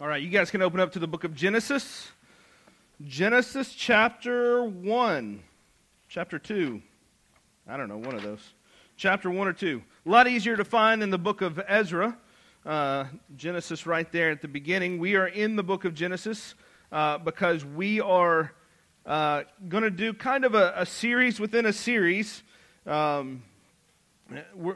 All right, you guys can open up to the book of Genesis. Genesis chapter 1. Chapter 2. I don't know, one of those. Chapter 1 or 2. A lot easier to find in the book of Ezra. Uh, Genesis right there at the beginning. We are in the book of Genesis uh, because we are uh, going to do kind of a, a, series within a series. Um, we're,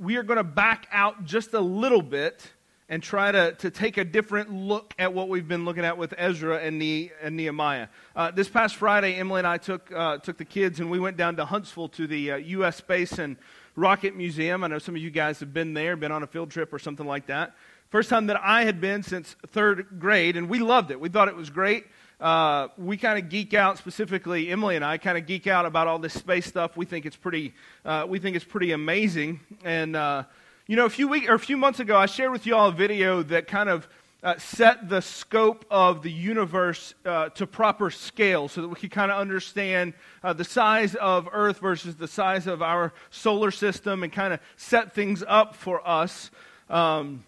we are going to back out just a little bit and try to, to take a different look at what we've been looking at with Ezra and, ne- and Nehemiah. Uh, this past Friday, Emily and I took, uh, took the kids and we went down to Huntsville to the uh, U.S. Space and Rocket Museum. I know some of you guys have been there, been on a field trip or something like that. First time that I had been since third grade, and we loved it. We thought it was great. Uh, we kind of geek out specifically emily and i kind of geek out about all this space stuff we think it's pretty uh, we think it's pretty amazing and uh, you know, a few weeks or a few months ago, I shared with you all a video that kind of uh, set the scope of the universe uh, to proper scale so that we could kind of understand uh, the size of Earth versus the size of our solar system and kind of set things up for us. Um,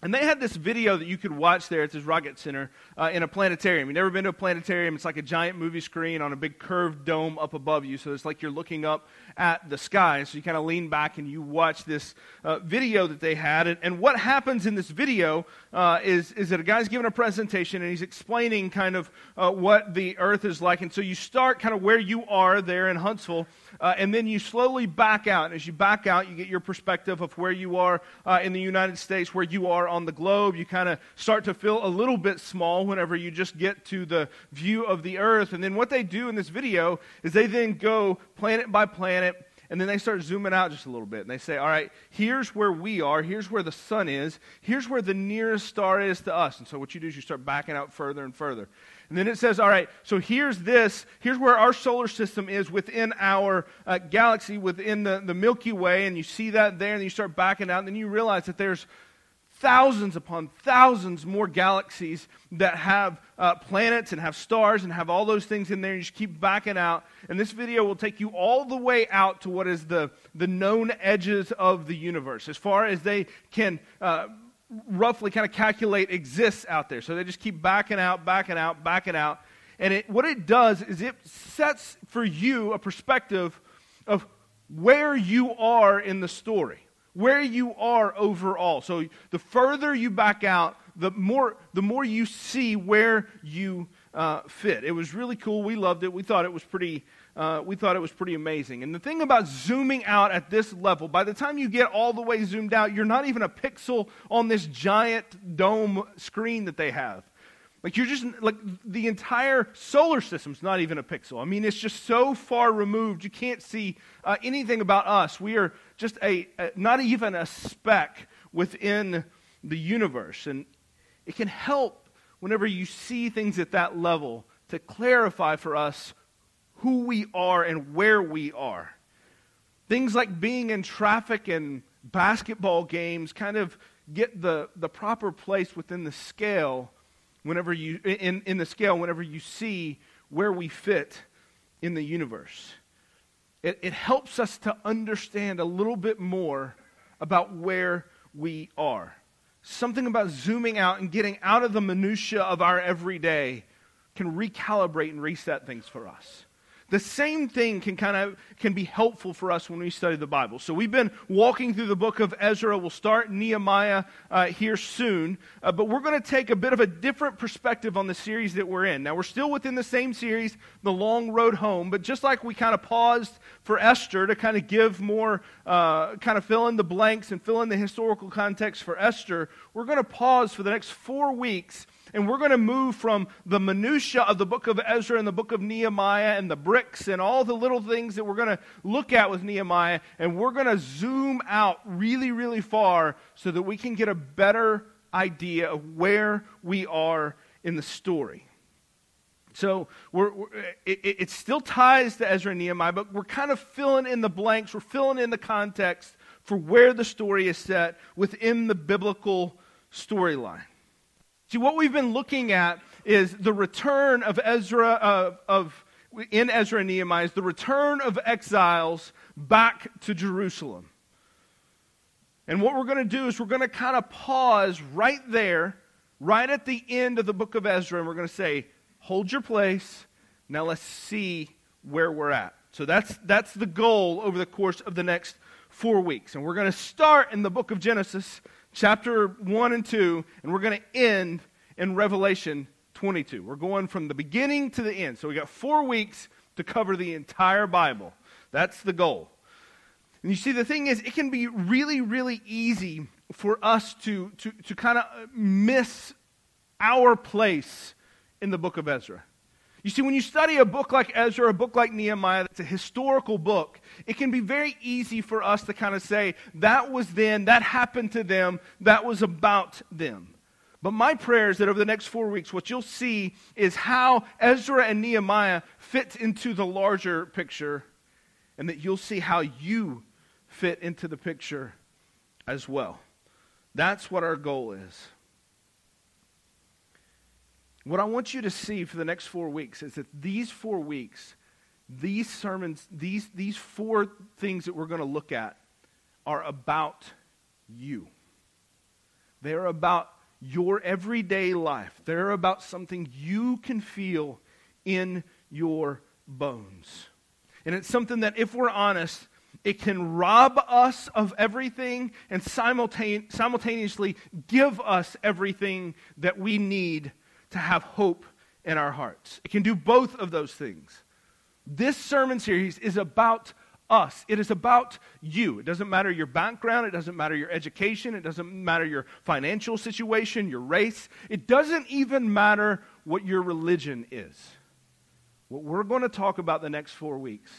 and they had this video that you could watch there at this Rocket Center uh, in a planetarium. You've never been to a planetarium? It's like a giant movie screen on a big curved dome up above you. So it's like you're looking up at the sky. So you kind of lean back and you watch this uh, video that they had. And, and, what happens in this video uh, is, is that a guy's giving a presentation and he's explaining kind of uh, what the Earth is like. And so you start kind of where you are there in Huntsville. Uh, and then you slowly back out. And as you back out, you get your perspective of where you are uh, in the United States, where you are on the globe. You kind of start to feel a little bit small whenever you just get to the view of the earth. And then what they do in this video is they then go planet by planet and then they start zooming out just a little bit. And they say, all right, here's where we are. Here's where the sun is. Here's where the nearest star is to us. And so what you do is you start backing out further and further. And then it says, all right, so here's this. Here's where our solar system is within our uh, galaxy, within the, the Milky Way. And you see that there, and you start backing out. And then you realize that there's thousands upon thousands more galaxies that have uh, planets and have stars and have all those things in there. You just keep backing out. And this video will take you all the way out to what is the, the known edges of the universe, as far as they can. Uh, roughly kind of calculate exists out there. So they just keep backing out, backing out, backing out. And it, what it does is it sets for you a perspective of where you are in the story, where you are overall. So the further you back out, the more, the more you see where you uh, fit. It was really cool. We loved it. We thought it was pretty uh, we thought it was pretty amazing. And the thing about zooming out at this level, by the time you get all the way zoomed out, you're not even a pixel on this giant dome screen that they have. Like you're just like the entire solar system's not even a pixel. I mean, it's just so far removed you can't see uh, anything about us. We are just a, a not even a speck within the universe, and it can help whenever you see things at that level to clarify for us who we are and where we are. Things like being in traffic and basketball games kind of get the, the proper place within the scale whenever you in, in the scale whenever you see where we fit in the universe. It, it helps us to understand a little bit more about where we are. Something about zooming out and getting out of the minutia of our everyday can recalibrate and reset things for us. The same thing can kind of can be helpful for us when we study the Bible. So we've been walking through the book of Ezra. We'll start Nehemiah uh, here soon, uh, but we're going to take a bit of a different perspective on the series that we're in. Now we're still within the same series, The Long Road Home, but just like we kind of paused for Esther to kind of give more, uh, kind of fill in the blanks and fill in the historical context for Esther, we're going to pause for the next four weeks and we're going to move from the minutia of the book of Ezra and the book of Nehemiah and the bricks and all the little things that we're going to look at with Nehemiah, and we're going to zoom out really, really far so that we can get a better idea of where we are in the story. So we're, we're, it, it still ties to Ezra and Nehemiah, but we're kind of filling in the blanks. We're filling in the context for where the story is set within the biblical storyline. See, what we've been looking at is the return of Ezra, uh, of, in Ezra and Nehemiah, is the return of exiles back to Jerusalem. And what we're going to do is we're going to kind of pause right there, right at the end of the book of Ezra, and we're going to say, hold your place. Now let's see where we're at. So that's, that's the goal over the course of the next four weeks. And we're going to start in the book of Genesis, chapter 1 and 2, and we're going to end in Revelation 22. We're going from the beginning to the end. So we got four weeks to cover the entire Bible. That's the goal. And you see, the thing is, it can be really, really easy for us to, to, to kind of miss our place in the book of Ezra. You see, when you study a book like Ezra, a book like Nehemiah, that's a historical book, it can be very easy for us to kind of say, that was then, that happened to them, that was about them. But my prayer is that over the next four weeks, what you'll see is how Ezra and Nehemiah fit into the larger picture, and that you'll see how you fit into the picture as well. That's what our goal is. What I want you to see for the next four weeks is that these four weeks, these sermons, these, these four things that we're going to look at are about you. They're about your everyday life. They're about something you can feel in your bones. And it's something that, if we're honest, it can rob us of everything and simultane- simultaneously give us everything that we need to have hope in our hearts. It can do both of those things. This sermon series is about us. It is about you. It doesn't matter your background, it doesn't matter your education, it doesn't matter your financial situation, your race. It doesn't even matter what your religion is. What we're going to talk about the next four weeks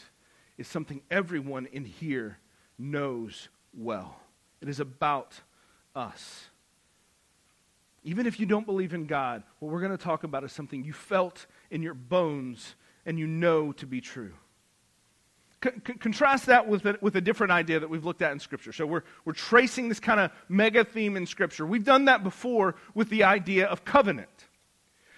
is something everyone in here knows well. It is about us. Even if you don't believe in God, what we're going to talk about is something you felt in your bones and you know to be true. contrast that with a, with a different idea that we've looked at in Scripture. So we're, we're tracing this kind of mega theme in Scripture. We've done that before with the idea of covenant.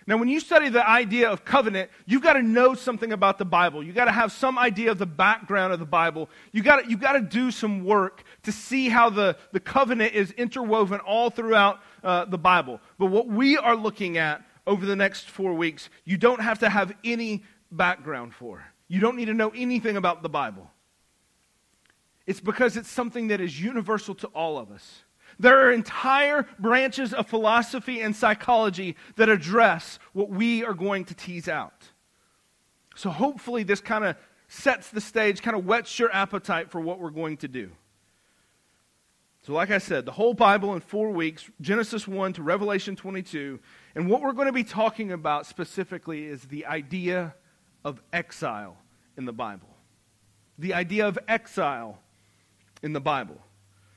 Now, when you study the idea of covenant, you've got to know something about the Bible. You've got to have some idea of the background of the Bible. You've got to, you've got to do some work to see how the, the covenant is interwoven all throughout uh, the Bible. But what we are looking at over the next four weeks, you don't have to have any background for. You don't need to know anything about the Bible. It's because it's something that is universal to all of us. There are entire branches of philosophy and psychology that address what we are going to tease out. So hopefully, this kind of sets the stage, kind of whets your appetite for what we're going to do. So, like I said, the whole Bible in four weeks, Genesis 1 to Revelation 22. And what we're going to be talking about specifically is the idea of exile in the Bible. The idea of exile in the Bible.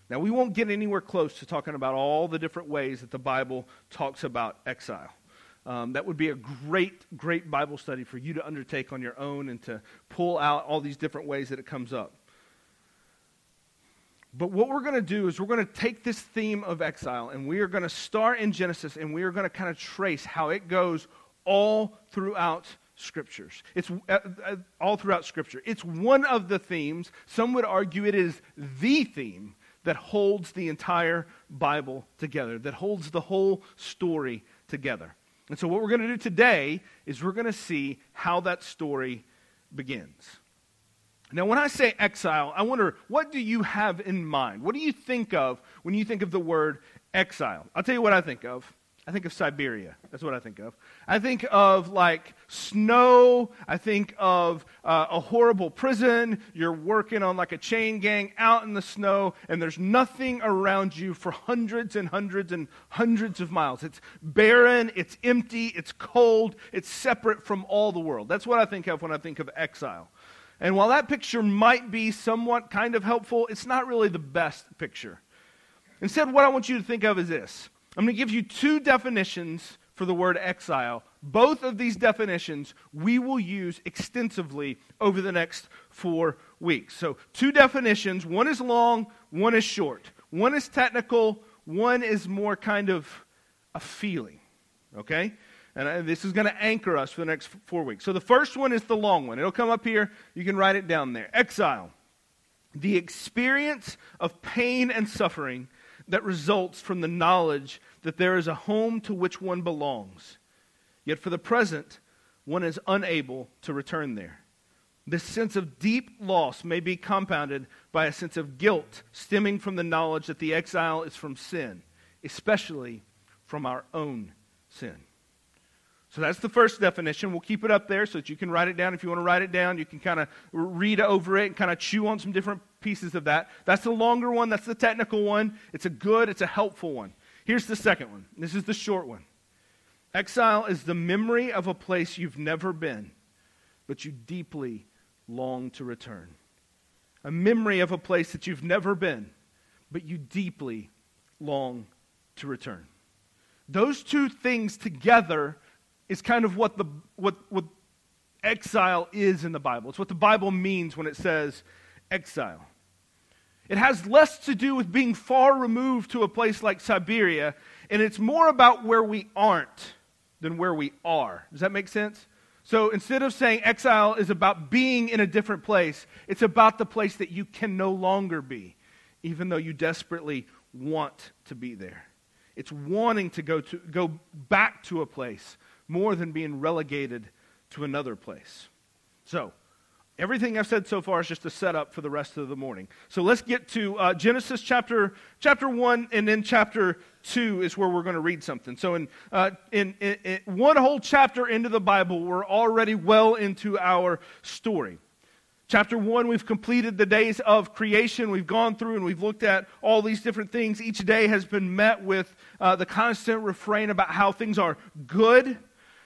Now, we won't get anywhere close to talking about all the different ways that the Bible talks about exile. Um, that would be a great, great Bible study for you to undertake on your own and to pull out all these different ways that it comes up. But what we're going to do is we're going to take this theme of exile and we are going to start in Genesis and we are going to kind of trace how it goes all throughout scriptures. It's uh, uh, all throughout scripture. It's one of the themes. Some would argue it is the theme that holds the entire Bible together, that holds the whole story together. And so, what we're going to do today is we're going to see how that story begins. Now, when I say exile, I wonder, what do you have in mind? What do you think of when you think of the word exile? I'll tell you what I think of. I think of Siberia. That's what I think of. I think of like snow. I think of uh, a horrible prison. You're working on like a chain gang out in the snow, and there's nothing around you for hundreds and hundreds and hundreds of miles. It's barren, it's empty, it's cold, it's separate from all the world. That's what I think of when I think of exile. And while that picture might be somewhat kind of helpful, it's not really the best picture. Instead, what I want you to think of is this I'm going to give you two definitions for the word exile. Both of these definitions we will use extensively over the next four weeks. So, two definitions one is long, one is short. One is technical, one is more kind of a feeling. Okay? And uh, this is going to anchor us for the next four weeks. So, the first one is the long one. It'll come up here. You can write it down there. Exile the experience of pain and suffering that results from the knowledge that there is a home to which one belongs. Yet for the present, one is unable to return there. This sense of deep loss may be compounded by a sense of guilt stemming from the knowledge that the exile is from sin, especially from our own sin. So that's the first definition. We'll keep it up there so that you can write it down. If you want to write it down, you can kind of read over it and kind of chew on some different pieces of that. That's the longer one, that's the technical one. It's a good, it's a helpful one. Here's the second one. This is the short one. Exile is the memory of a place you've never been, but you deeply long to return. A memory of a place that you've never been, but you deeply long to return. Those two things together is kind of what the what what exile is in the Bible. It's what the Bible means when it says exile. It has less to do with being far removed to a place like Siberia, and it's more about where we aren't than where we are. Does that make sense? So instead of saying exile is about being in a different place, it's about the place that you can no longer be, even though you desperately want to be there. It's wanting to go, to, go back to a place more than being relegated to another place. So, everything I've said so far is just a setup for the rest of the morning. So let's get to uh, Genesis chapter, chapter 1 and then chapter 2 is where we're going to read something. So, in, uh, in, in, in one whole chapter into the Bible, we're already well into our story. Chapter 1, we've completed the days of creation. We've gone through and we've looked at all these different things. Each day has been met with uh, the constant refrain about how things are good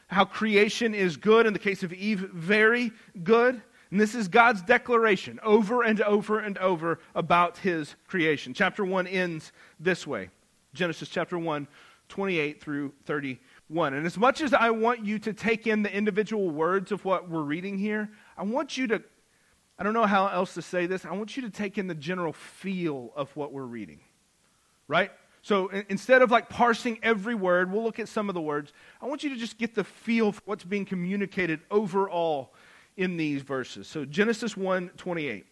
how creation is good. In the case of Eve, very good. And this is God's declaration over and over and over about his creation. Chapter 1 ends this way Genesis chapter 1, 28 through 31. And as much as I want you to take in the individual words of what we're reading here, I want you to, I don't know how else to say this, I want you to take in the general feel of what we're reading. Right? So instead of like parsing every word, we'll look at some of the words. I want you to just get the feel for what's being communicated overall in these verses. So Genesis 1 28.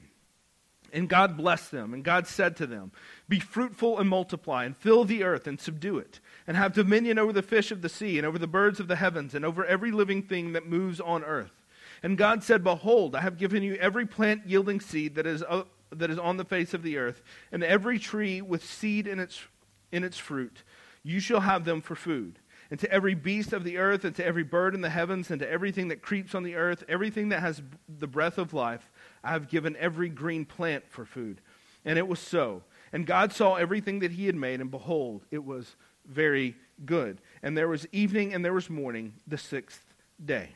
And God blessed them, and God said to them, Be fruitful and multiply, and fill the earth and subdue it, and have dominion over the fish of the sea, and over the birds of the heavens, and over every living thing that moves on earth. And God said, Behold, I have given you every plant yielding seed that is, uh, that is on the face of the earth, and every tree with seed in its in its fruit. You shall have them for food. And to every beast of the earth, and to every bird in the heavens, and to everything that creeps on the earth, everything that has the breath of life, I have given every green plant for food. And it was so. And God saw everything that he had made, and behold, it was very good. And there was evening and there was morning, the sixth day.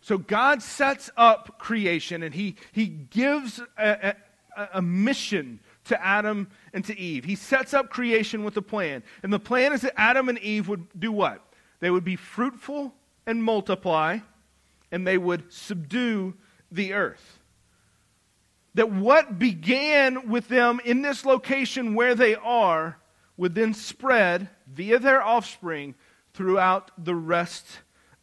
So God sets up creation, and he, he gives a, a, a mission to Adam and to Eve. He sets up creation with a plan. And the plan is that Adam and Eve would do what? They would be fruitful and multiply, and they would subdue the earth. That what began with them in this location where they are would then spread via their offspring throughout the rest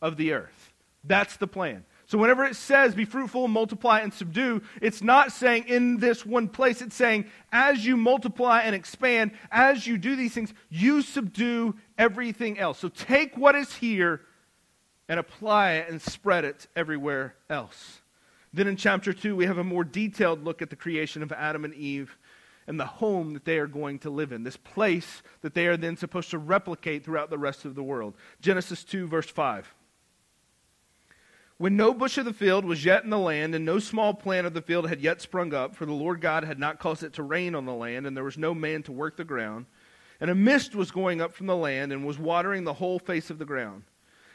of the earth. That's the plan. So, whenever it says be fruitful, multiply, and subdue, it's not saying in this one place. It's saying as you multiply and expand, as you do these things, you subdue everything else. So, take what is here and apply it and spread it everywhere else. Then in chapter 2, we have a more detailed look at the creation of Adam and Eve and the home that they are going to live in, this place that they are then supposed to replicate throughout the rest of the world. Genesis 2, verse 5. When no bush of the field was yet in the land, and no small plant of the field had yet sprung up, for the Lord God had not caused it to rain on the land, and there was no man to work the ground, and a mist was going up from the land, and was watering the whole face of the ground.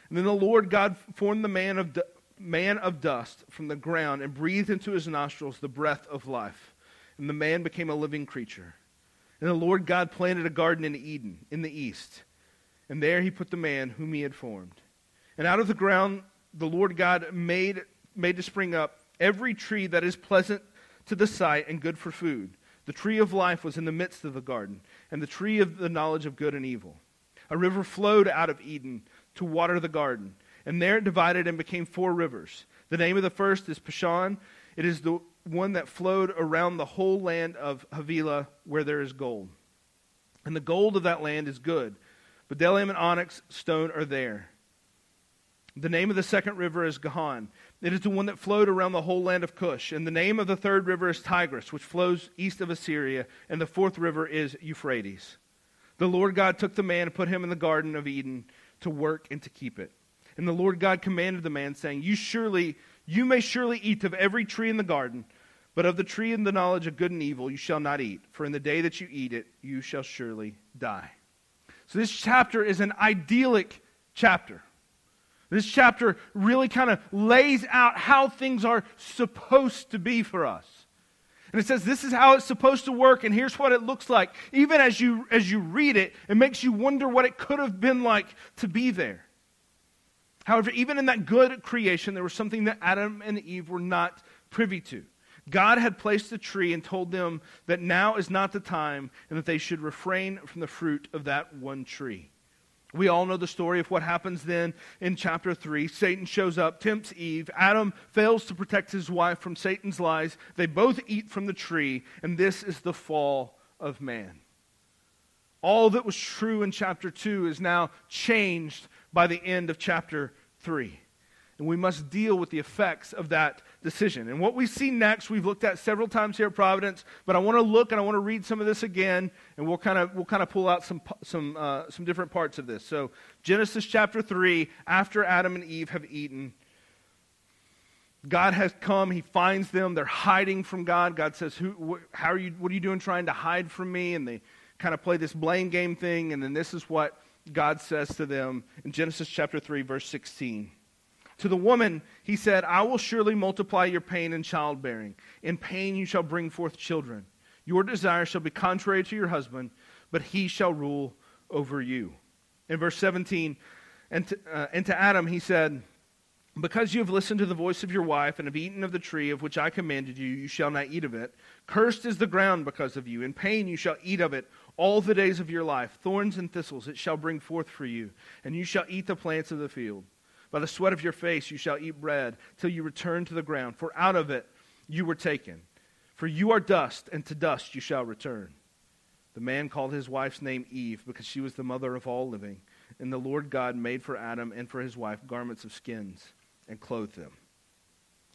And then the Lord God formed the man of, man of dust from the ground, and breathed into his nostrils the breath of life. And the man became a living creature. And the Lord God planted a garden in Eden, in the east, and there he put the man whom he had formed. And out of the ground the Lord God made, made to spring up every tree that is pleasant to the sight and good for food. The tree of life was in the midst of the garden, and the tree of the knowledge of good and evil. A river flowed out of Eden to water the garden, and there it divided and became four rivers. The name of the first is Pishon. It is the one that flowed around the whole land of Havilah where there is gold. And the gold of that land is good. Bdellium and onyx stone are there. The name of the second river is Gihon. It is the one that flowed around the whole land of Cush. And the name of the third river is Tigris, which flows east of Assyria. And the fourth river is Euphrates. The Lord God took the man and put him in the Garden of Eden to work and to keep it. And the Lord God commanded the man, saying, You surely, you may surely eat of every tree in the garden, but of the tree in the knowledge of good and evil you shall not eat, for in the day that you eat it, you shall surely die. So this chapter is an idyllic chapter. This chapter really kind of lays out how things are supposed to be for us. And it says this is how it's supposed to work, and here's what it looks like. Even as you, as you read it, it makes you wonder what it could have been like to be there. However, even in that good creation, there was something that Adam and Eve were not privy to. God had placed the tree and told them that now is not the time and that they should refrain from the fruit of that one tree. We all know the story of what happens then in chapter 3. Satan shows up, tempts Eve. Adam fails to protect his wife from Satan's lies. They both eat from the tree, and this is the fall of man. All that was true in chapter 2 is now changed by the end of chapter 3. And we must deal with the effects of that decision. And what we see next, we've looked at several times here at Providence, but I want to look and I want to read some of this again, and we'll kind of, we'll kind of pull out some, some, uh, some different parts of this. So, Genesis chapter 3, after Adam and Eve have eaten, God has come. He finds them. They're hiding from God. God says, Who, wh- how are you, What are you doing trying to hide from me? And they kind of play this blame game thing. And then this is what God says to them in Genesis chapter 3, verse 16. To the woman, he said, I will surely multiply your pain in childbearing. In pain you shall bring forth children. Your desire shall be contrary to your husband, but he shall rule over you. In verse 17, and to, uh, and to Adam he said, Because you have listened to the voice of your wife and have eaten of the tree of which I commanded you, you shall not eat of it. Cursed is the ground because of you. In pain you shall eat of it all the days of your life. Thorns and thistles it shall bring forth for you, and you shall eat the plants of the field. By the sweat of your face you shall eat bread till you return to the ground, for out of it you were taken. For you are dust, and to dust you shall return. The man called his wife's name Eve, because she was the mother of all living. And the Lord God made for Adam and for his wife garments of skins and clothed them.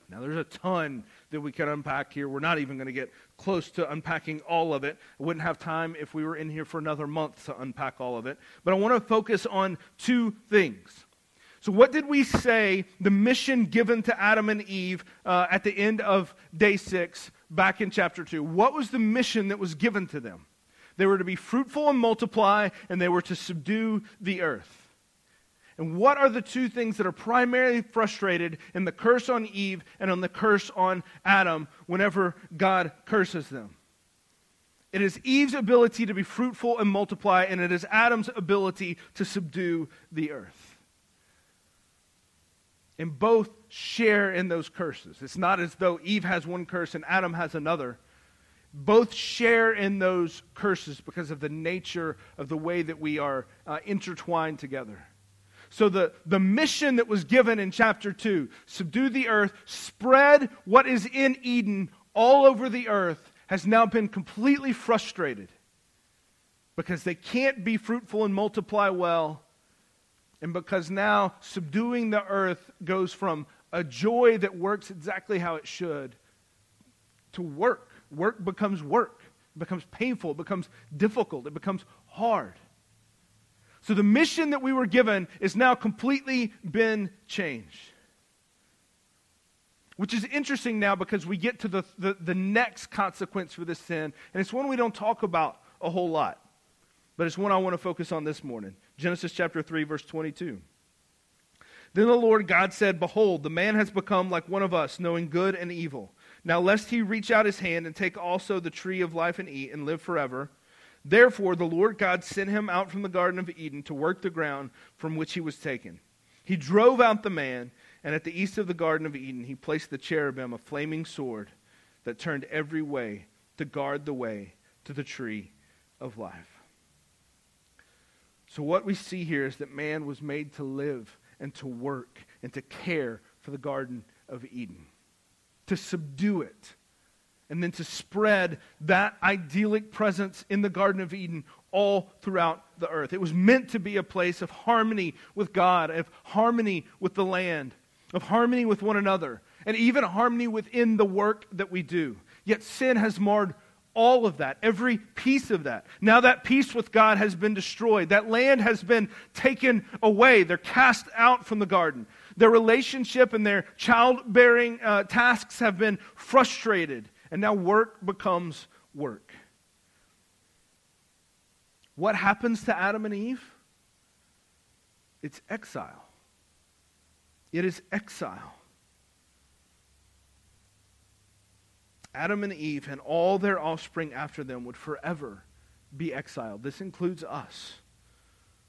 Now, there's a ton that we can unpack here. We're not even going to get close to unpacking all of it. I wouldn't have time if we were in here for another month to unpack all of it. But I want to focus on two things. So, what did we say the mission given to Adam and Eve uh, at the end of day six back in chapter two? What was the mission that was given to them? They were to be fruitful and multiply, and they were to subdue the earth. And what are the two things that are primarily frustrated in the curse on Eve and on the curse on Adam whenever God curses them? It is Eve's ability to be fruitful and multiply, and it is Adam's ability to subdue the earth. And both share in those curses. It's not as though Eve has one curse and Adam has another. Both share in those curses because of the nature of the way that we are uh, intertwined together. So, the, the mission that was given in chapter 2 subdue the earth, spread what is in Eden all over the earth has now been completely frustrated because they can't be fruitful and multiply well and because now subduing the earth goes from a joy that works exactly how it should to work. Work becomes work, it becomes painful, it becomes difficult, it becomes hard. So the mission that we were given is now completely been changed. Which is interesting now because we get to the, the, the, next consequence for this sin, and it's one we don't talk about a whole lot, but it's one I want to focus on this morning. Genesis chapter 3, verse 22. Then the Lord God said, Behold, the man has become like one of us, knowing good and evil. Now, lest he reach out his hand and take also the tree of life and eat and live forever. Therefore, the Lord God sent him out from the Garden of Eden to work the ground from which he was taken. He drove out the man, and at the east of the Garden of Eden, he placed the cherubim, a flaming sword that turned every way to guard the way to the tree of life. So, what we see here is that man was made to live and to work and to care for the Garden of Eden, to subdue it, and then to spread that idyllic presence in the Garden of Eden all throughout the earth. It was meant to be a place of harmony with God, of harmony with the land, of harmony with one another, and even harmony within the work that we do. Yet sin has marred all of that, every piece of that. Now that peace with God has been destroyed. That land has been taken away. They're cast out from the garden. Their relationship and their childbearing uh, tasks have been frustrated. And now work becomes work. What happens to Adam and Eve? It's exile. It is exile. Adam and Eve and all their offspring after them would forever be exiled. This includes us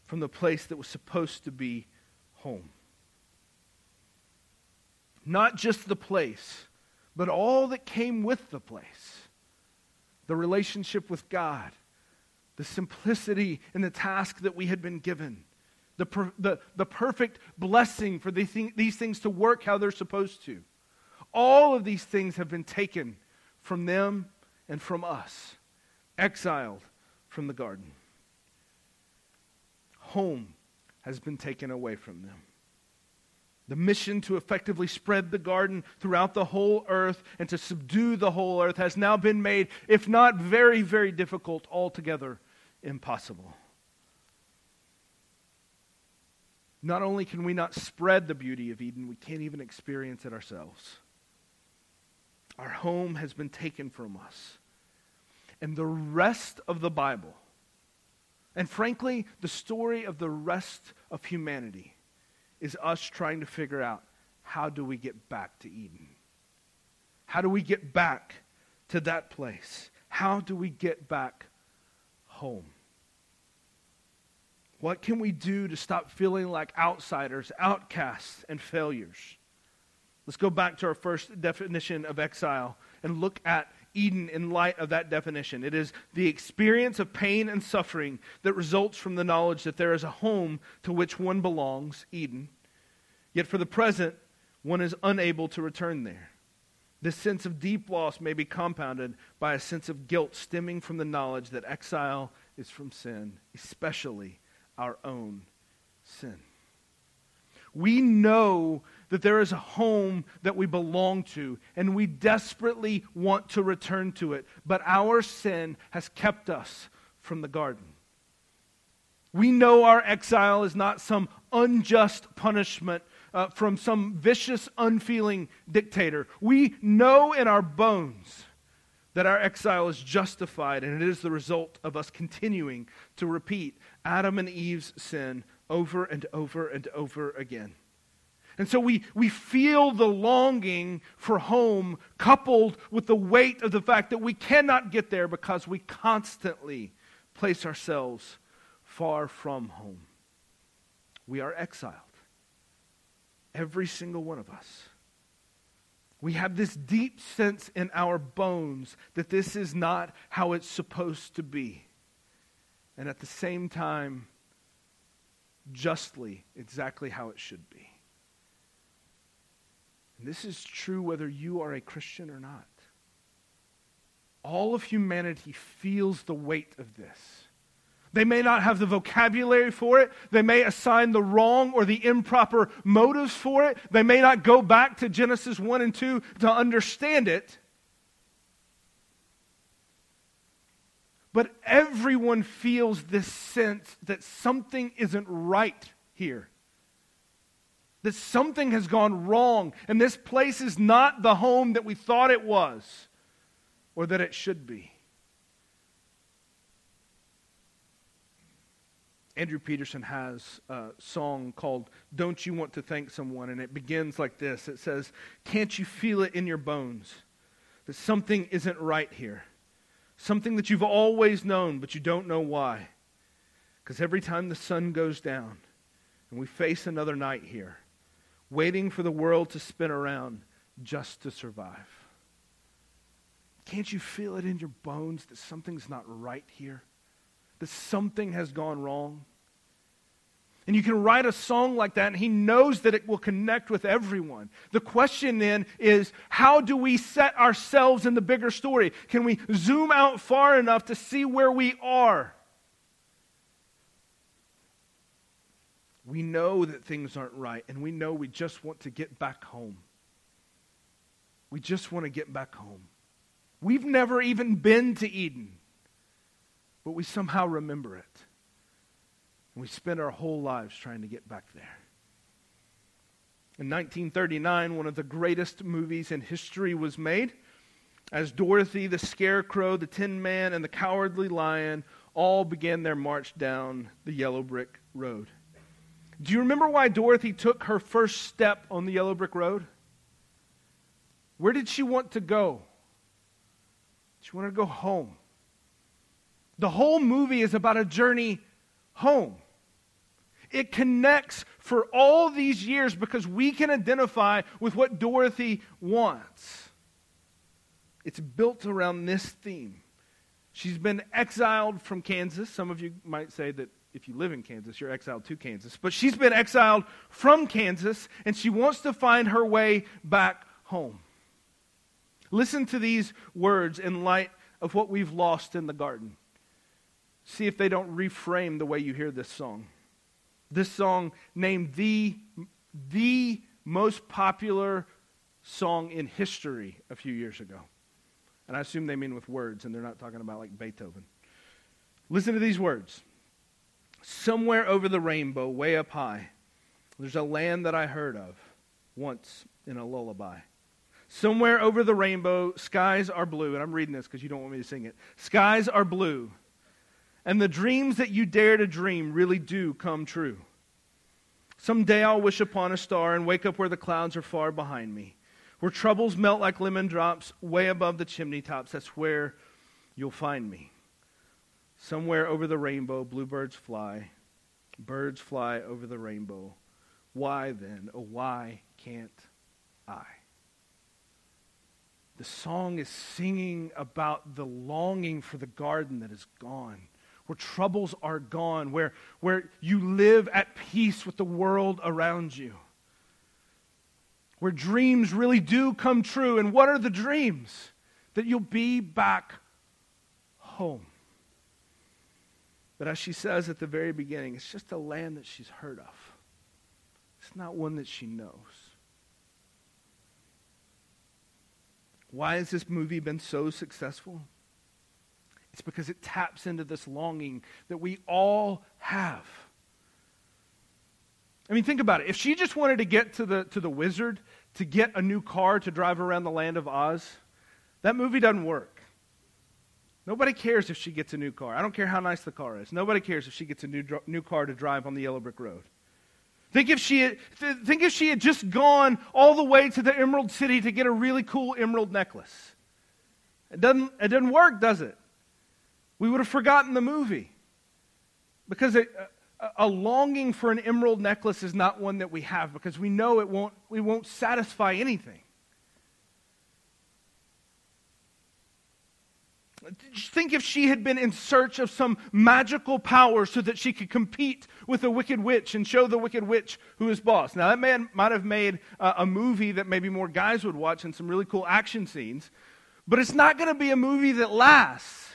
from the place that was supposed to be home. Not just the place, but all that came with the place the relationship with God, the simplicity in the task that we had been given, the, per, the, the perfect blessing for these, thing, these things to work how they're supposed to. All of these things have been taken from them and from us, exiled from the garden. Home has been taken away from them. The mission to effectively spread the garden throughout the whole earth and to subdue the whole earth has now been made, if not very, very difficult, altogether impossible. Not only can we not spread the beauty of Eden, we can't even experience it ourselves. Our home has been taken from us. And the rest of the Bible, and frankly, the story of the rest of humanity, is us trying to figure out how do we get back to Eden? How do we get back to that place? How do we get back home? What can we do to stop feeling like outsiders, outcasts, and failures? Let's go back to our first definition of exile and look at Eden in light of that definition. It is the experience of pain and suffering that results from the knowledge that there is a home to which one belongs, Eden. Yet for the present, one is unable to return there. This sense of deep loss may be compounded by a sense of guilt stemming from the knowledge that exile is from sin, especially our own sin. We know that there is a home that we belong to, and we desperately want to return to it. But our sin has kept us from the garden. We know our exile is not some unjust punishment uh, from some vicious, unfeeling dictator. We know in our bones that our exile is justified, and it is the result of us continuing to repeat Adam and Eve's sin over and over and over again. And so we, we feel the longing for home coupled with the weight of the fact that we cannot get there because we constantly place ourselves far from home. We are exiled. Every single one of us. We have this deep sense in our bones that this is not how it's supposed to be. And at the same time, justly, exactly how it should be. And this is true whether you are a Christian or not. All of humanity feels the weight of this. They may not have the vocabulary for it. They may assign the wrong or the improper motives for it. They may not go back to Genesis 1 and 2 to understand it. But everyone feels this sense that something isn't right here that something has gone wrong, and this place is not the home that we thought it was or that it should be. Andrew Peterson has a song called Don't You Want to Thank Someone? And it begins like this It says, Can't you feel it in your bones that something isn't right here? Something that you've always known, but you don't know why. Because every time the sun goes down and we face another night here, waiting for the world to spin around just to survive. Can't you feel it in your bones that something's not right here? That something has gone wrong? And you can write a song like that, and he knows that it will connect with everyone. The question then is how do we set ourselves in the bigger story? Can we zoom out far enough to see where we are? We know that things aren't right, and we know we just want to get back home. We just want to get back home. We've never even been to Eden, but we somehow remember it. And we spend our whole lives trying to get back there. In 1939, one of the greatest movies in history was made as Dorothy, the Scarecrow, the Tin Man, and the Cowardly Lion all began their march down the yellow brick road. Do you remember why Dorothy took her first step on the yellow brick road? Where did she want to go? She wanted to go home. The whole movie is about a journey home. It connects for all these years because we can identify with what Dorothy wants. It's built around this theme. She's been exiled from Kansas. Some of you might say that if you live in Kansas, you're exiled to Kansas. But she's been exiled from Kansas, and she wants to find her way back home. Listen to these words in light of what we've lost in the garden. See if they don't reframe the way you hear this song. This song named the, the most popular song in history a few years ago. And I assume they mean with words, and they're not talking about like Beethoven. Listen to these words Somewhere over the rainbow, way up high, there's a land that I heard of once in a lullaby. Somewhere over the rainbow, skies are blue. And I'm reading this because you don't want me to sing it. Skies are blue. And the dreams that you dare to dream really do come true. Someday I'll wish upon a star and wake up where the clouds are far behind me. Where troubles melt like lemon drops way above the chimney tops. That's where you'll find me. Somewhere over the rainbow, bluebirds fly. Birds fly over the rainbow. Why then, oh, why can't I? The song is singing about the longing for the garden that is gone, where troubles are gone, where, where you live at peace with the world around you, where dreams really do come true. And what are the dreams? That you'll be back home. But as she says at the very beginning, it's just a land that she's heard of. It's not one that she knows. Why has this movie been so successful? It's because it taps into this longing that we all have. I mean, think about it. If she just wanted to get to the, to the wizard to get a new car to drive around the land of Oz, that movie doesn't work. Nobody cares if she gets a new car. I don't care how nice the car is. Nobody cares if she gets a new, new car to drive on the yellow brick road. Think if, she had, think if she had just gone all the way to the Emerald City to get a really cool emerald necklace. It doesn't, it doesn't work, does it? We would have forgotten the movie. Because a, a longing for an emerald necklace is not one that we have because we know it won't, we won't satisfy anything. Think if she had been in search of some magical power so that she could compete with the wicked witch and show the wicked witch who is boss. Now, that man might have made uh, a movie that maybe more guys would watch and some really cool action scenes, but it's not going to be a movie that lasts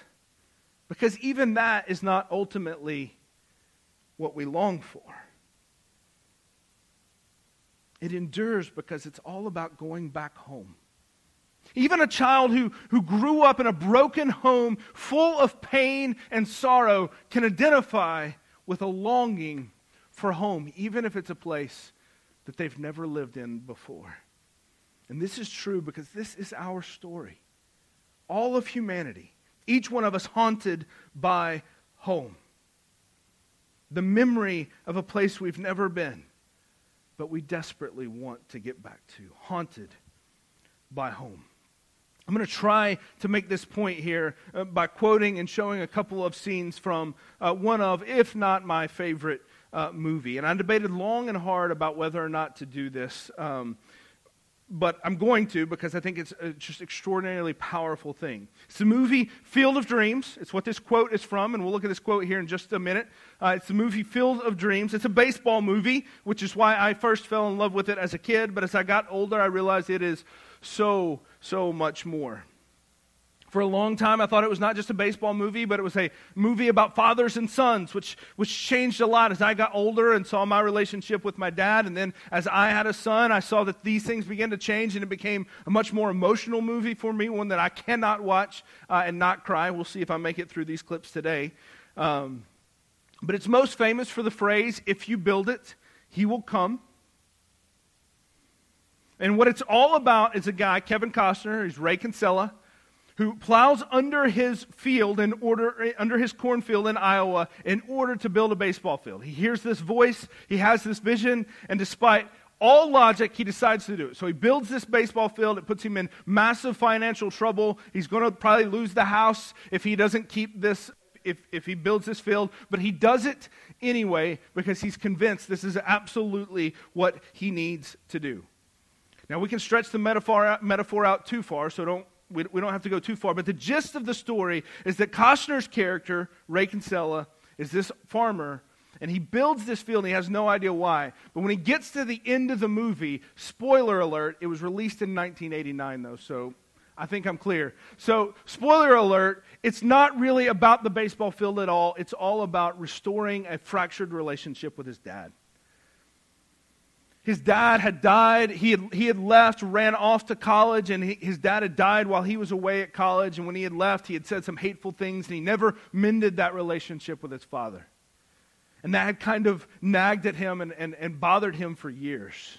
because even that is not ultimately what we long for. It endures because it's all about going back home. Even a child who, who grew up in a broken home full of pain and sorrow can identify with a longing for home, even if it's a place that they've never lived in before. And this is true because this is our story. All of humanity, each one of us haunted by home. The memory of a place we've never been, but we desperately want to get back to. Haunted by home. I'm going to try to make this point here uh, by quoting and showing a couple of scenes from uh, one of, if not my favorite uh, movie. And I debated long and hard about whether or not to do this. Um, but I'm going to because I think it's a just extraordinarily powerful thing. It's the movie Field of Dreams. It's what this quote is from, and we'll look at this quote here in just a minute. Uh, it's the movie Field of Dreams. It's a baseball movie, which is why I first fell in love with it as a kid. But as I got older, I realized it is so, so much more. For a long time, I thought it was not just a baseball movie, but it was a movie about fathers and sons, which, which changed a lot as I got older and saw my relationship with my dad. And then as I had a son, I saw that these things began to change, and it became a much more emotional movie for me, one that I cannot watch uh, and not cry. We'll see if I make it through these clips today. Um, but it's most famous for the phrase, if you build it, he will come. And what it's all about is a guy, Kevin Costner, he's Ray Kinsella who plows under his field in order under his cornfield in Iowa in order to build a baseball field. He hears this voice, he has this vision, and despite all logic, he decides to do it. So he builds this baseball field. It puts him in massive financial trouble. He's going to probably lose the house if he doesn't keep this, if, if he builds this field. But he does it anyway because he's convinced this is absolutely what he needs to do. Now, we can stretch the metaphor out, metaphor out too far, so don't we, we don't have to go too far, but the gist of the story is that Costner's character, Ray Kinsella, is this farmer, and he builds this field, and he has no idea why. But when he gets to the end of the movie, spoiler alert, it was released in 1989, though, so I think I'm clear. So, spoiler alert, it's not really about the baseball field at all. It's all about restoring a fractured relationship with his dad. His dad had died. He had, he had left, ran off to college, and he, his dad had died while he was away at college. And when he had left, he had said some hateful things, and he never mended that relationship with his father. And that had kind of nagged at him and, and, and bothered him for years.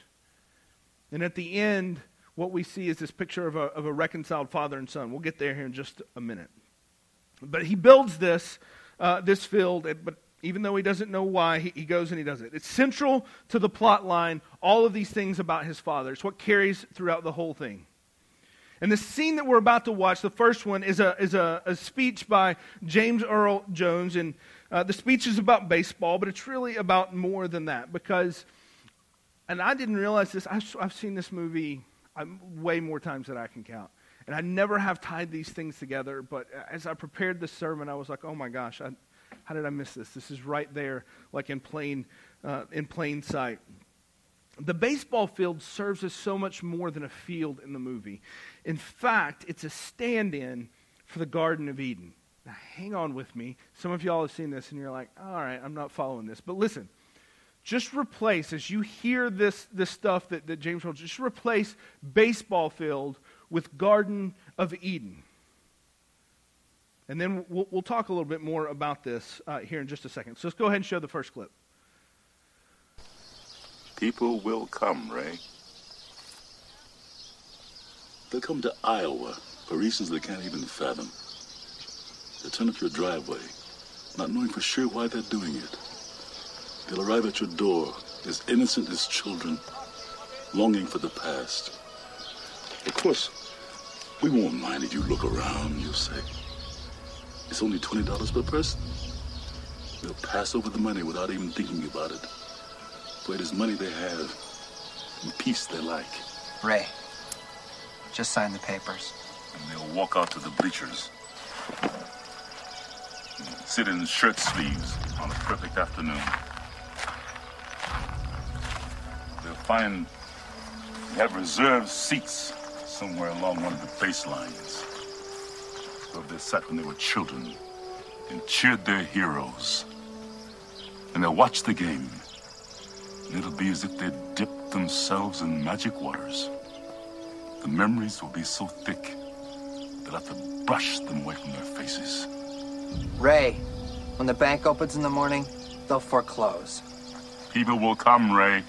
And at the end, what we see is this picture of a, of a reconciled father and son. We'll get there here in just a minute. But he builds this, uh, this field, but even though he doesn't know why, he, he, goes and he does it. It's central to the plot line, all of these things about his father. It's what carries throughout the whole thing. And the scene that we're about to watch, the first one, is a, is a, a speech by James Earl Jones. And uh, the speech is about baseball, but it's really about more than that. Because, and I didn't realize this, I've, I've seen this movie um, way more times than I can count. And I never have tied these things together, but as I prepared this sermon, I was like, oh my gosh, I, how did I miss this? This is right there, like in plain, uh, in plain sight. The baseball field serves as so much more than a field in the movie. In fact, it's a stand in for the Garden of Eden. Now, hang on with me. Some of y'all have seen this and you're like, all right, I'm not following this. But listen, just replace, as you hear this, this stuff that, that James wrote, just replace baseball field with Garden of Eden. And then we'll, we'll talk a little bit more about this uh, here in just a second. So let's go ahead and show the first clip. People will come, Ray. They'll come to Iowa for reasons they can't even fathom. They'll turn up your driveway, not knowing for sure why they're doing it. They'll arrive at your door as innocent as children, longing for the past. Of course, we won't mind if you look around, you'll say. It's only $20 per person. They'll pass over the money without even thinking about it. For it is money they have and peace they like. Ray, just sign the papers. And they'll walk out to the bleachers. Sit in shirt sleeves on a perfect afternoon. They'll find they have reserved seats somewhere along one of the baselines of they sat when they were children and cheered their heroes. And they'll watch the game. And it'll be as if they'd dipped themselves in magic waters. The memories will be so thick, they'll have to brush them away from their faces. Ray, when the bank opens in the morning, they'll foreclose. People will come, Ray.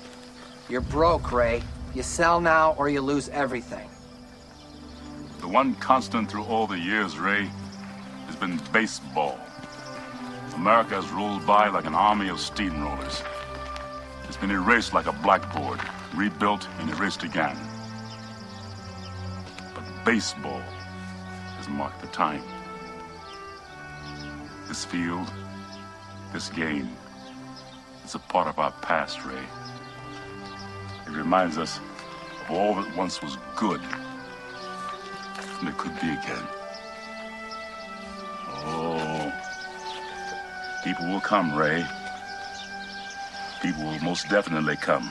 You're broke, Ray. You sell now or you lose everything. The one constant through all the years, Ray, has been baseball. America has rolled by like an army of steamrollers. It's been erased like a blackboard, rebuilt and erased again. But baseball has marked the time. This field, this game, is a part of our past, Ray. It reminds us of all that once was good and it could be again. Oh, people will come, Ray. People will most definitely come.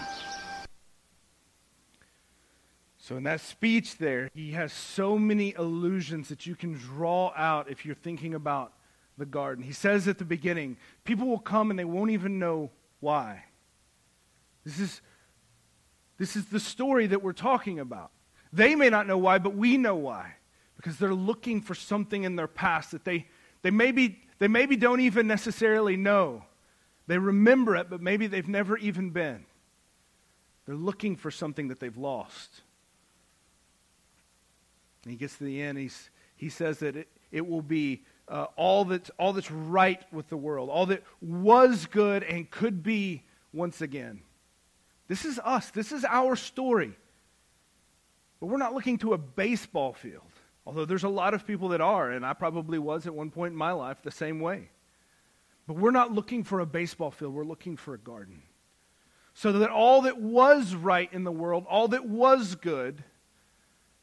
So, in that speech there, he has so many allusions that you can draw out if you're thinking about the garden. He says at the beginning, people will come and they won't even know why. This is, this is the story that we're talking about. They may not know why, but we know why. Because they're looking for something in their past that they, they, maybe, they maybe don't even necessarily know. They remember it, but maybe they've never even been. They're looking for something that they've lost. And he gets to the end, he's, he says that it, it will be uh, all, that's, all that's right with the world, all that was good and could be once again. This is us. This is our story. But we're not looking to a baseball field, although there's a lot of people that are, and I probably was at one point in my life the same way. But we're not looking for a baseball field, we're looking for a garden. So that all that was right in the world, all that was good,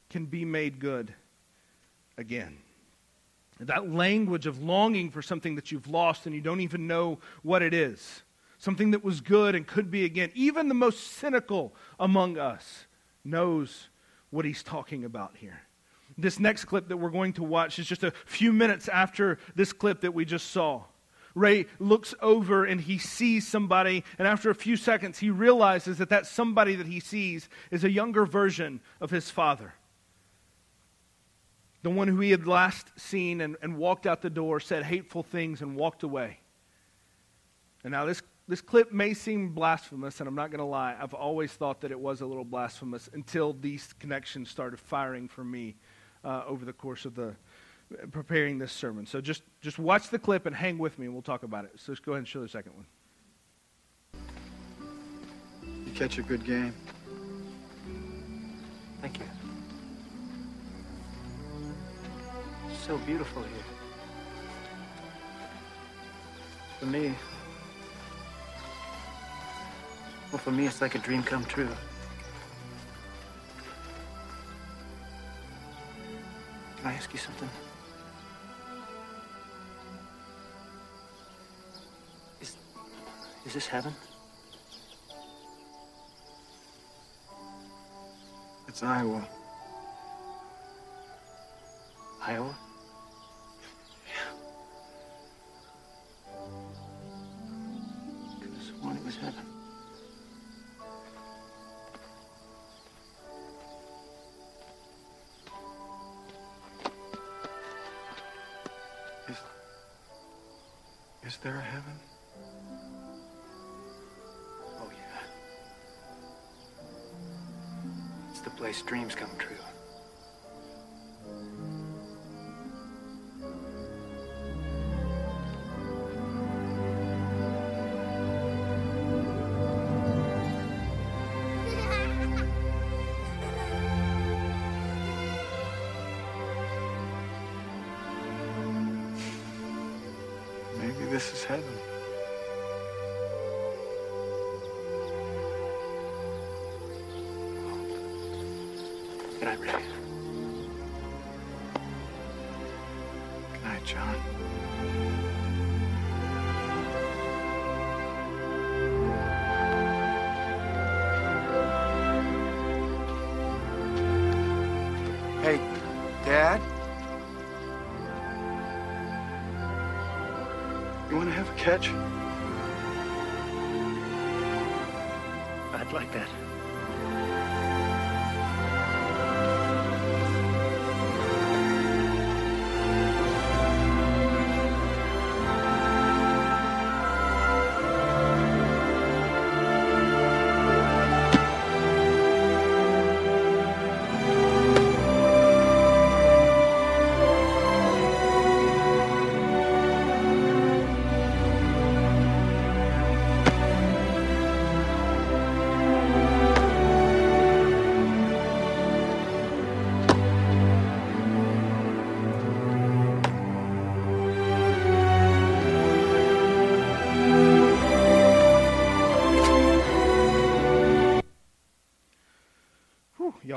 can be made good again. That language of longing for something that you've lost and you don't even know what it is something that was good and could be again. Even the most cynical among us knows what he's talking about here. This next clip that we're going to watch is just a few minutes after this clip that we just saw. Ray looks over and he sees somebody, and after a few seconds, he realizes that that somebody that he sees is a younger version of his father. The one who he had last seen and, and walked out the door, said hateful things, and walked away. And now this this clip may seem blasphemous, and I'm not going to lie. I've always thought that it was a little blasphemous until these connections started firing for me uh, over the course of the preparing this sermon. So just just watch the clip and hang with me, and we'll talk about it. So let's go ahead and show the second one. You catch a good game. Thank you. so beautiful here. For me, well, for me, it's like a dream come true. Can I ask you something? Is, is this heaven? It's Iowa. Iowa? Could have sworn it was heaven. Is there a heaven? Oh, yeah. It's the place dreams come true.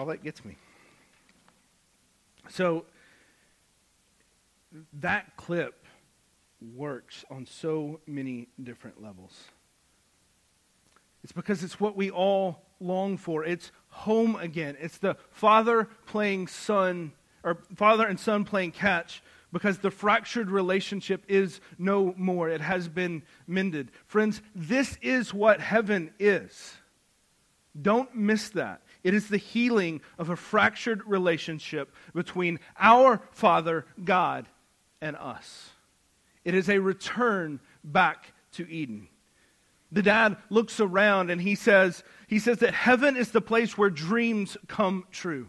Y'all, that gets me. So, that clip works on so many different levels. It's because it's what we all long for. It's home again. It's the father playing son, or father and son playing catch because the fractured relationship is no more. It has been mended. Friends, this is what heaven is. Don't miss that. It is the healing of a fractured relationship between our Father, God, and us. It is a return back to Eden. The dad looks around and he says, he says that heaven is the place where dreams come true.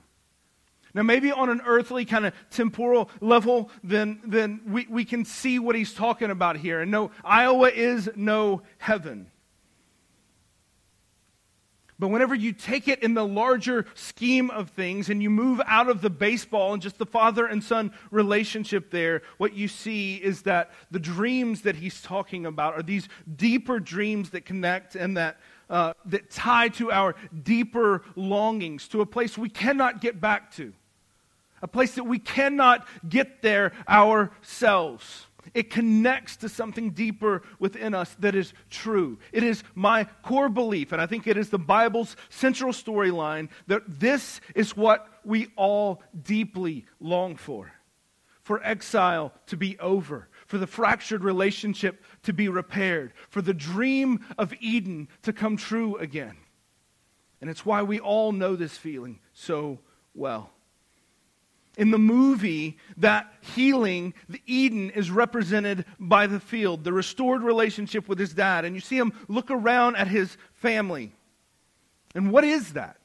Now, maybe on an earthly kind of temporal level, then, then we, we can see what he's talking about here. And no, Iowa is no heaven. But whenever you take it in the larger scheme of things and you move out of the baseball and just the father and son relationship there, what you see is that the dreams that he's talking about are these deeper dreams that connect and that, uh, that tie to our deeper longings, to a place we cannot get back to, a place that we cannot get there ourselves. It connects to something deeper within us that is true. It is my core belief, and I think it is the Bible's central storyline, that this is what we all deeply long for for exile to be over, for the fractured relationship to be repaired, for the dream of Eden to come true again. And it's why we all know this feeling so well. In the movie, that healing, the Eden, is represented by the field, the restored relationship with his dad. And you see him look around at his family. And what is that?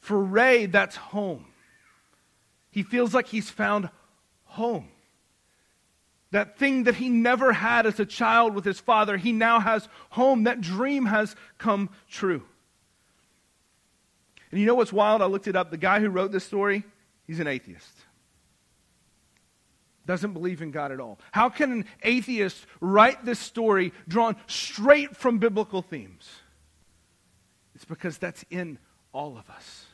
For Ray, that's home. He feels like he's found home. That thing that he never had as a child with his father, he now has home. That dream has come true. And you know what's wild? I looked it up. The guy who wrote this story, He's an atheist. Doesn't believe in God at all. How can an atheist write this story drawn straight from biblical themes? It's because that's in all of us.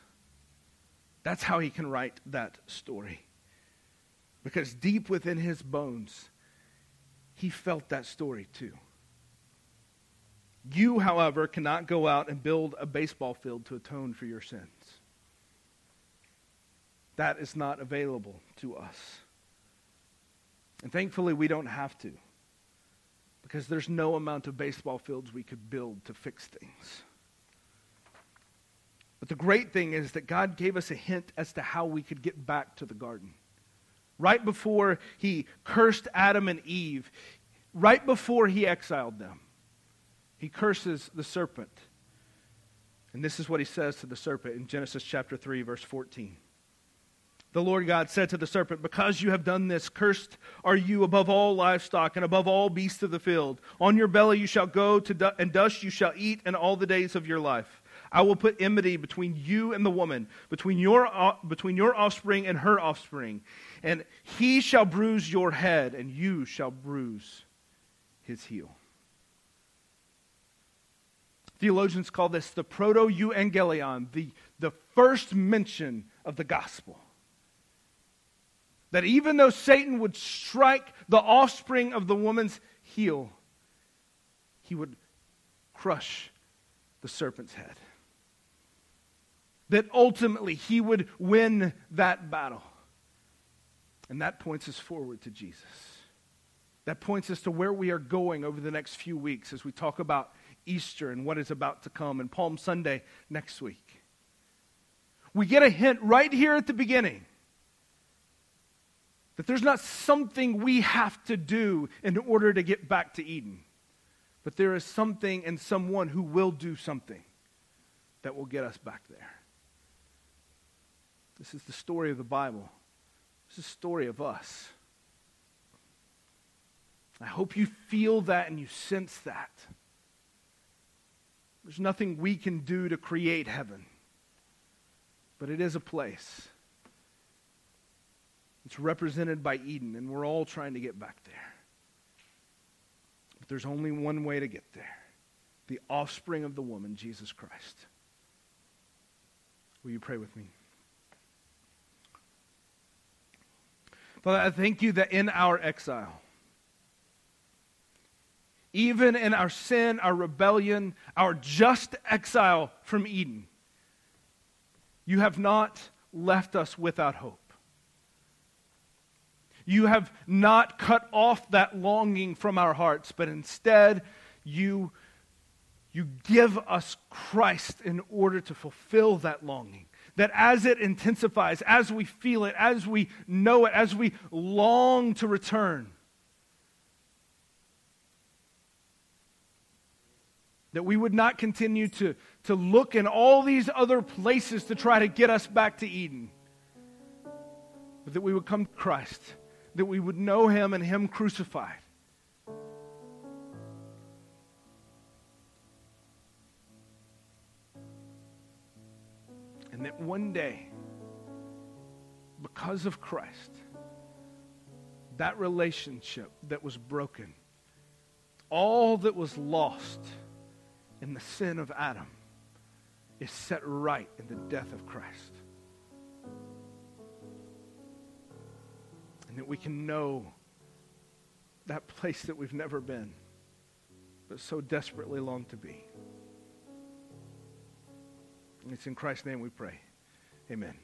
That's how he can write that story. Because deep within his bones, he felt that story too. You, however, cannot go out and build a baseball field to atone for your sins. That is not available to us. And thankfully, we don't have to because there's no amount of baseball fields we could build to fix things. But the great thing is that God gave us a hint as to how we could get back to the garden. Right before he cursed Adam and Eve, right before he exiled them, he curses the serpent. And this is what he says to the serpent in Genesis chapter 3, verse 14. The Lord God said to the serpent, Because you have done this, cursed are you above all livestock and above all beasts of the field. On your belly you shall go, to du- and dust you shall eat in all the days of your life. I will put enmity between you and the woman, between your, uh, between your offspring and her offspring. And he shall bruise your head, and you shall bruise his heel. Theologians call this the proto euangelion, the, the first mention of the gospel. That even though Satan would strike the offspring of the woman's heel, he would crush the serpent's head. That ultimately he would win that battle. And that points us forward to Jesus. That points us to where we are going over the next few weeks as we talk about Easter and what is about to come and Palm Sunday next week. We get a hint right here at the beginning that there's not something we have to do in order to get back to Eden, but there is something and someone who will do something that will get us back there. This is the story of the Bible. This is the story of us. I hope you feel that and you sense that. There's nothing we can do to create heaven, but it is a place it's represented by Eden, and we're all trying to get back there. But there's only one way to get there the offspring of the woman, Jesus Christ. Will you pray with me? Father, I thank you that in our exile, even in our sin, our rebellion, our just exile from Eden, you have not left us without hope. You have not cut off that longing from our hearts, but instead you, you give us Christ in order to fulfill that longing. That as it intensifies, as we feel it, as we know it, as we long to return, that we would not continue to, to look in all these other places to try to get us back to Eden, but that we would come to Christ that we would know him and him crucified. And that one day, because of Christ, that relationship that was broken, all that was lost in the sin of Adam, is set right in the death of Christ. That we can know that place that we've never been, but so desperately long to be. It's in Christ's name we pray. Amen.